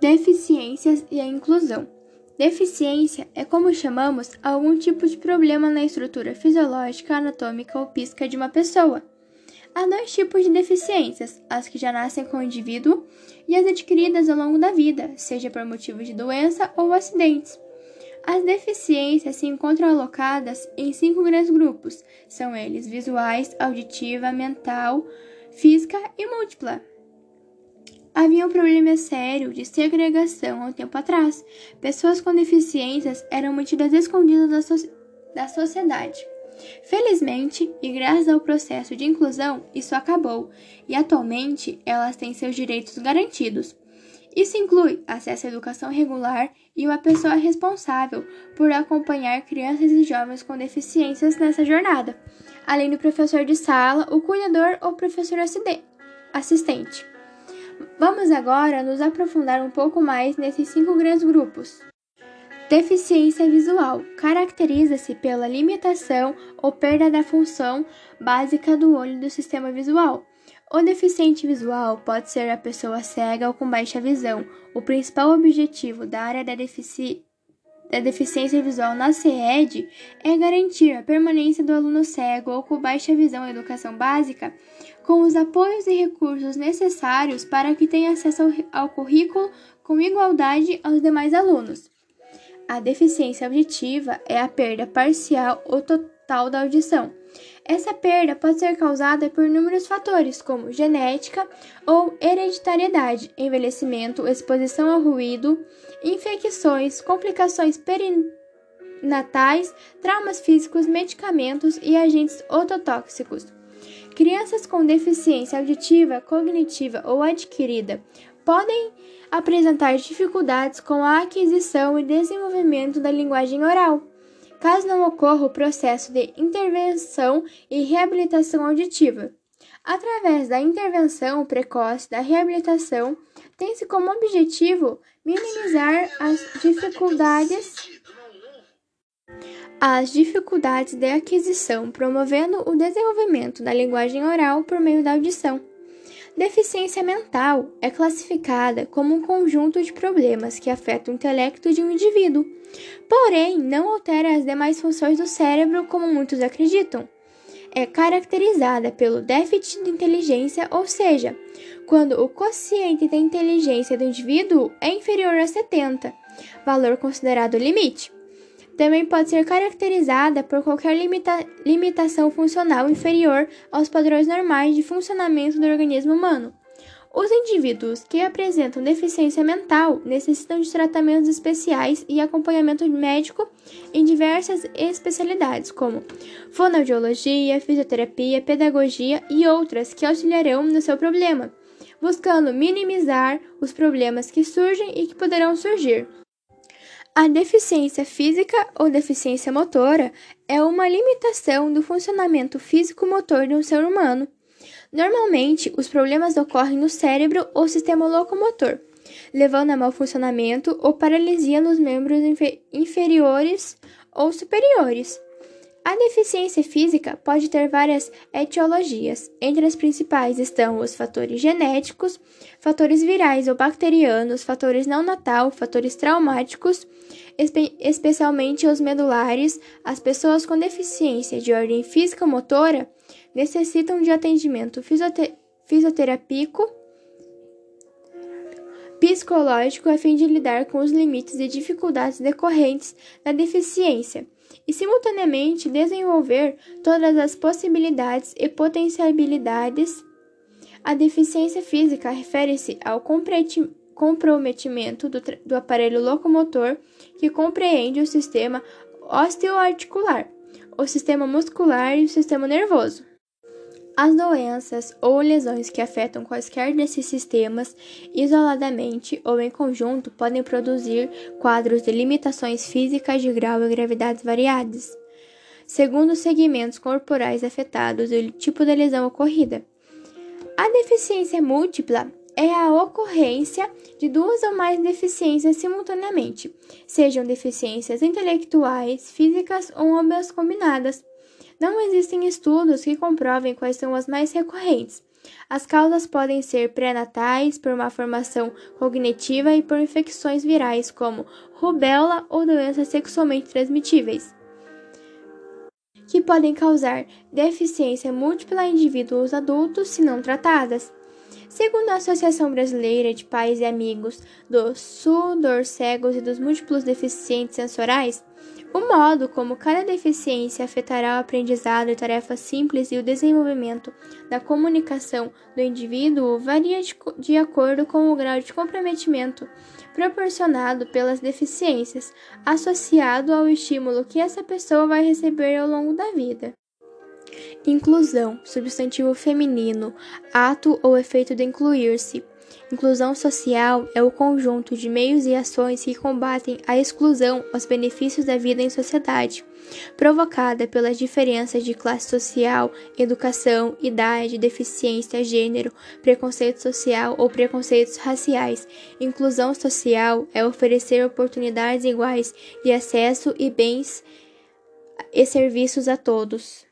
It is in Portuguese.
Deficiências e a inclusão. Deficiência é como chamamos algum tipo de problema na estrutura fisiológica, anatômica ou física de uma pessoa. Há dois tipos de deficiências: as que já nascem com o indivíduo e as adquiridas ao longo da vida, seja por motivos de doença ou acidentes. As deficiências se encontram alocadas em cinco grandes grupos: são eles visuais, auditiva, mental, física e múltipla. Havia um problema sério de segregação há um tempo atrás. Pessoas com deficiências eram mantidas escondidas da, so da sociedade. Felizmente, e graças ao processo de inclusão, isso acabou e atualmente elas têm seus direitos garantidos. Isso inclui acesso à educação regular e uma pessoa responsável por acompanhar crianças e jovens com deficiências nessa jornada, além do professor de sala, o cuidador ou professor assistente. Vamos agora nos aprofundar um pouco mais nesses cinco grandes grupos. Deficiência visual caracteriza-se pela limitação ou perda da função básica do olho do sistema visual. O deficiente visual pode ser a pessoa cega ou com baixa visão. O principal objetivo da área da, defici da deficiência visual na CED é garantir a permanência do aluno cego ou com baixa visão em educação básica com os apoios e recursos necessários para que tenha acesso ao, currículo com igualdade aos demais alunos. A deficiência auditiva é a perda parcial ou total da audição. Essa perda pode ser causada por inúmeros fatores, como genética ou hereditariedade, envelhecimento, exposição ao ruído, infecções, complicações perinatais, traumas físicos, medicamentos e agentes ototóxicos. Crianças com deficiência auditiva, cognitiva ou adquirida podem apresentar dificuldades com a aquisição e desenvolvimento da linguagem oral, caso não ocorra o processo de intervenção e reabilitação auditiva. Através da intervenção precoce da reabilitação, tem-se como objetivo minimizar as dificuldades as dificuldades de aquisição, promovendo o desenvolvimento da linguagem oral por meio da audição. Deficiência mental é classificada como um conjunto de problemas que afetam o intelecto de um indivíduo, porém não altera as demais funções do cérebro como muitos acreditam. É caracterizada pelo déficit de inteligência, ou seja, quando o quociente de inteligência do indivíduo é inferior a 70, valor considerado limite. Também pode ser caracterizada por qualquer limita limitação funcional inferior aos padrões normais de funcionamento do organismo humano. Os indivíduos que apresentam deficiência mental necessitam de tratamentos especiais e acompanhamento médico em diversas especialidades, como fonoaudiologia, fisioterapia, pedagogia e outras que auxiliarão no seu problema, buscando minimizar os problemas que surgem e que poderão surgir. A deficiência física ou deficiência motora é uma limitação do funcionamento físico-motor de um ser humano. Normalmente, os problemas ocorrem no cérebro ou sistema locomotor, levando a mau funcionamento ou paralisia nos membros inferiores ou superiores. A deficiência física pode ter várias etiologias. Entre as principais estão os fatores genéticos, fatores virais ou bacterianos, fatores não natal, fatores traumáticos, espe especialmente os medulares. As pessoas com deficiência de ordem física motora necessitam de atendimento fisiote fisioterápico psicológico a fim de lidar com os limites e dificuldades decorrentes da deficiência e, simultaneamente, desenvolver todas as possibilidades e potencialidades. A deficiência física refere-se ao comprometimento do, do aparelho locomotor que compreende o sistema osteoarticular, o sistema muscular e o sistema nervoso. As doenças ou lesões que afetam quaisquer desses sistemas isoladamente ou em conjunto podem produzir quadros de limitações físicas de grau e gravidades variadas, segundo os segmentos corporais afetados e o tipo de lesão ocorrida. A deficiência múltipla é a ocorrência de duas ou mais deficiências simultaneamente, sejam deficiências intelectuais, físicas ou ambas combinadas não existem estudos que comprovem quais são as mais recorrentes, As causas podem ser pré-natais, por má formação cognitiva e por infecções virais, como rubéola ou doenças sexualmente transmitíveis, que podem causar deficiência múltipla em indivíduos adultos se não tratadas. Segundo a Associação Brasileira de Pais e Amigos dos Surdorcegos e dos Múltiplos Deficientes Sensoriais, o modo como cada deficiência afetará o aprendizado e tarefas simples e o desenvolvimento da comunicação do indivíduo varia de, de acordo com o grau de comprometimento proporcionado pelas deficiências, associado ao estímulo que essa pessoa vai receber ao longo da vida. Inclusão, substantivo feminino, ato ou efeito de incluir-se. Inclusão social é o conjunto de meios e ações que combatem a exclusão aos benefícios da vida em sociedade, provocada pelas diferenças de classe social, educação, idade, deficiência, gênero, preconceito social ou preconceitos raciais. Inclusão social é oferecer oportunidades iguais de acesso e bens e serviços a todos.